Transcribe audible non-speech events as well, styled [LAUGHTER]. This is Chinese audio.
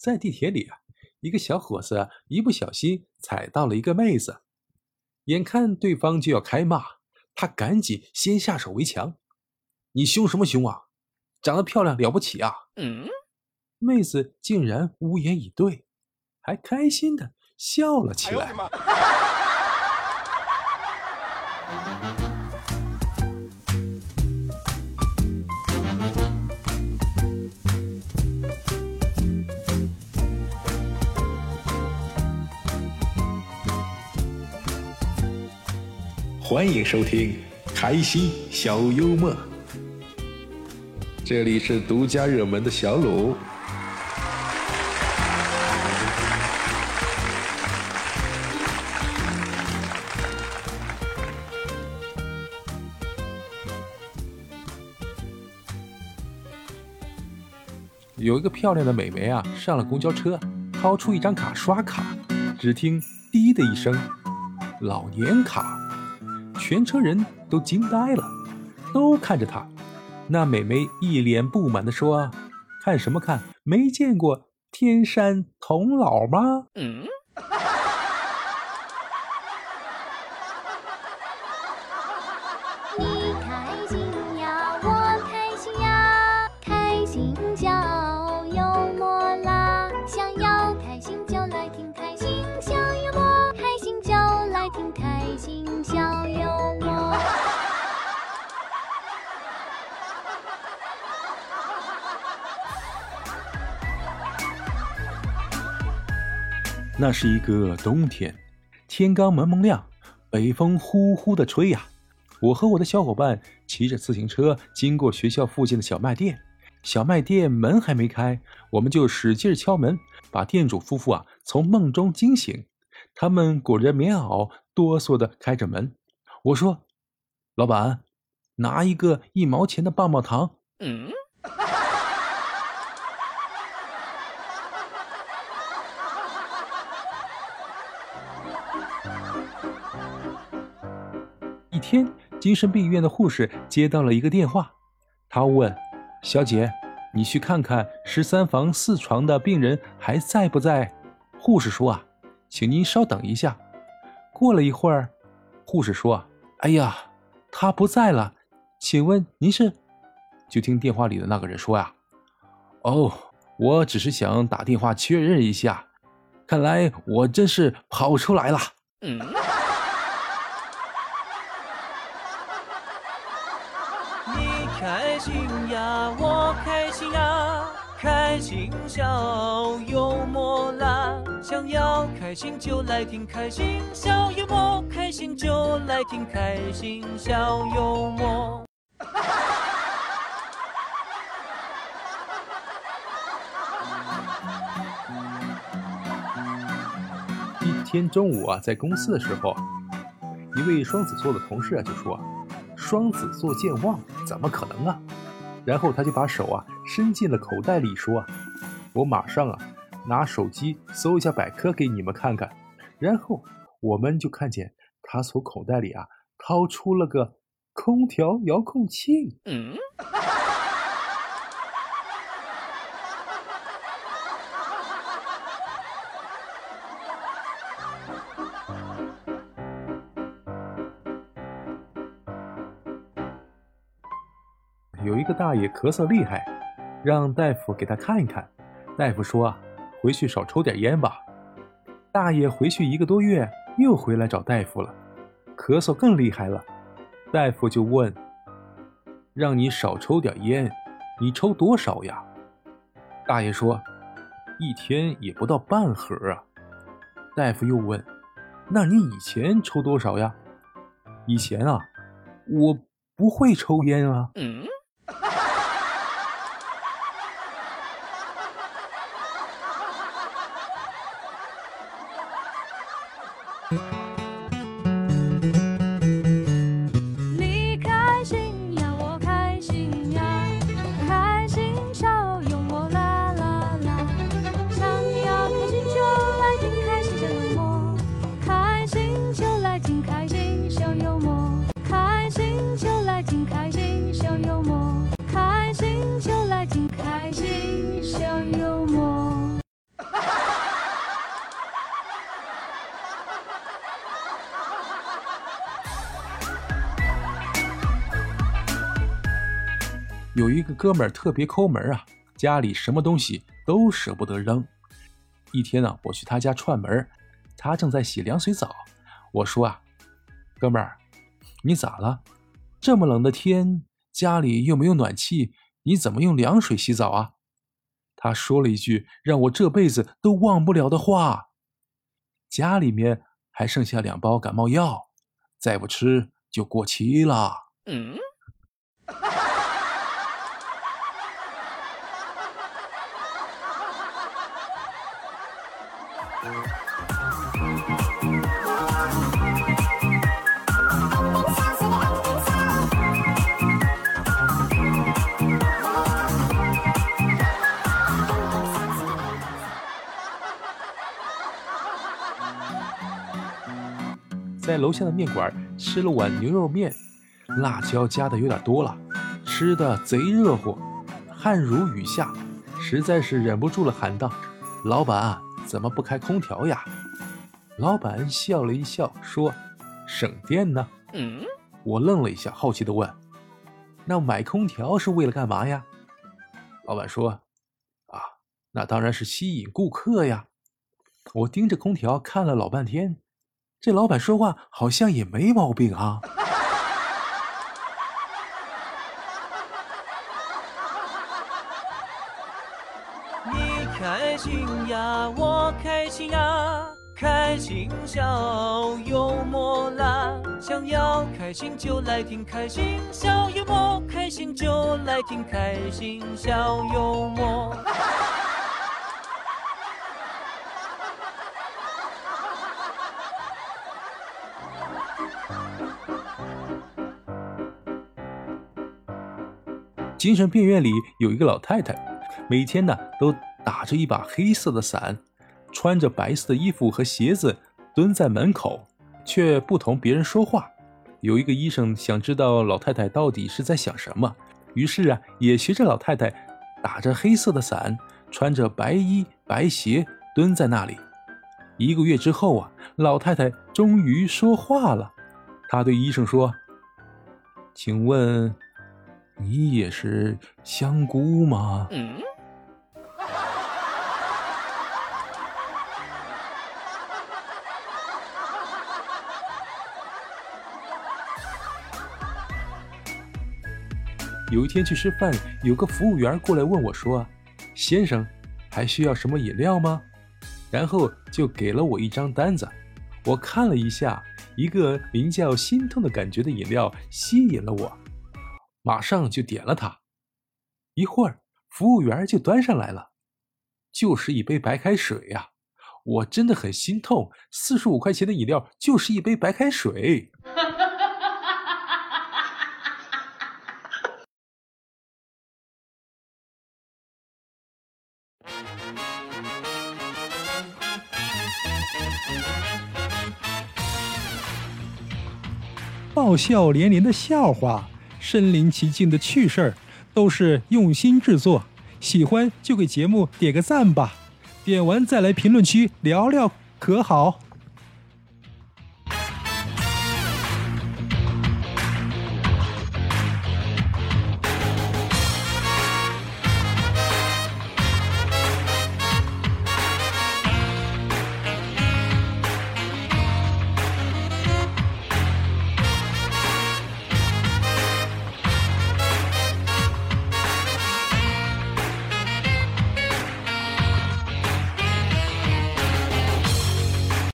在地铁里啊，一个小伙子一不小心踩到了一个妹子，眼看对方就要开骂，他赶紧先下手为强。你凶什么凶啊？长得漂亮了不起啊？嗯，妹子竟然无言以对，还开心的笑了起来。[LAUGHS] [LAUGHS] 欢迎收听开心小幽默，这里是独家热门的小鲁。有一个漂亮的美眉啊，上了公交车，掏出一张卡刷卡，只听“滴”的一声，老年卡。全车人都惊呆了，都看着他。那美眉一脸不满地说：“看什么看？没见过天山童姥吗？”嗯。那是一个冬天，天刚蒙蒙亮，北风呼呼的吹呀。我和我的小伙伴骑着自行车经过学校附近的小卖店，小卖店门还没开，我们就使劲敲门，把店主夫妇啊从梦中惊醒。他们裹着棉袄，哆嗦的开着门。我说：“老板，拿一个一毛钱的棒棒糖。”嗯。天，精神病院的护士接到了一个电话，他问：“小姐，你去看看十三房四床的病人还在不在？”护士说：“啊，请您稍等一下。”过了一会儿，护士说：“哎呀，他不在了，请问您是？”就听电话里的那个人说：“呀，哦，我只是想打电话确认一下，看来我真是跑出来了。”嗯。开心呀，我开心呀，开心小幽默啦！想要开心就来听开心小幽默，开心就来听开心小幽默。一天中午啊，在公司的时候，一位双子座的同事啊就说。双子座健忘怎么可能啊？然后他就把手啊伸进了口袋里，说：“啊我马上啊拿手机搜一下百科给你们看看。”然后我们就看见他从口袋里啊掏出了个空调遥控器。嗯。有一个大爷咳嗽厉害，让大夫给他看一看。大夫说：“回去少抽点烟吧。”大爷回去一个多月，又回来找大夫了，咳嗽更厉害了。大夫就问：“让你少抽点烟，你抽多少呀？”大爷说：“一天也不到半盒啊。”大夫又问：“那你以前抽多少呀？”“以前啊，我不会抽烟啊。”。有一个哥们儿特别抠门啊，家里什么东西都舍不得扔。一天呢，我去他家串门，他正在洗凉水澡。我说啊，哥们儿，你咋了？这么冷的天，家里又没有暖气，你怎么用凉水洗澡啊？他说了一句让我这辈子都忘不了的话：家里面还剩下两包感冒药，再不吃就过期了。嗯。楼下的面馆吃了碗牛肉面，辣椒加的有点多了，吃的贼热乎，汗如雨下，实在是忍不住了，喊道：“老板，怎么不开空调呀？”老板笑了一笑，说：“省电呢。”嗯，我愣了一下，好奇的问：“那买空调是为了干嘛呀？”老板说：“啊，那当然是吸引顾客呀。”我盯着空调看了老半天。这老板说话好像也没毛病啊！你开心呀，我开心呀，开心笑幽默啦！想要开心就来听开心笑幽默，开心就来听开心笑幽默。精神病院里有一个老太太，每天呢都打着一把黑色的伞，穿着白色的衣服和鞋子，蹲在门口，却不同别人说话。有一个医生想知道老太太到底是在想什么，于是啊，也学着老太太，打着黑色的伞，穿着白衣白鞋，蹲在那里。一个月之后啊，老太太终于说话了，她对医生说：“请问。”你也是香菇吗？嗯。[LAUGHS] 有一天去吃饭，有个服务员过来问我说：“先生，还需要什么饮料吗？”然后就给了我一张单子。我看了一下，一个名叫“心痛的感觉”的饮料吸引了我。马上就点了它，一会儿服务员就端上来了，就是一杯白开水呀！我真的很心痛，四十五块钱的饮料就是一杯白开水。哈哈哈哈哈哈爆笑连连的笑话。身临其境的趣事儿，都是用心制作。喜欢就给节目点个赞吧，点完再来评论区聊聊，可好？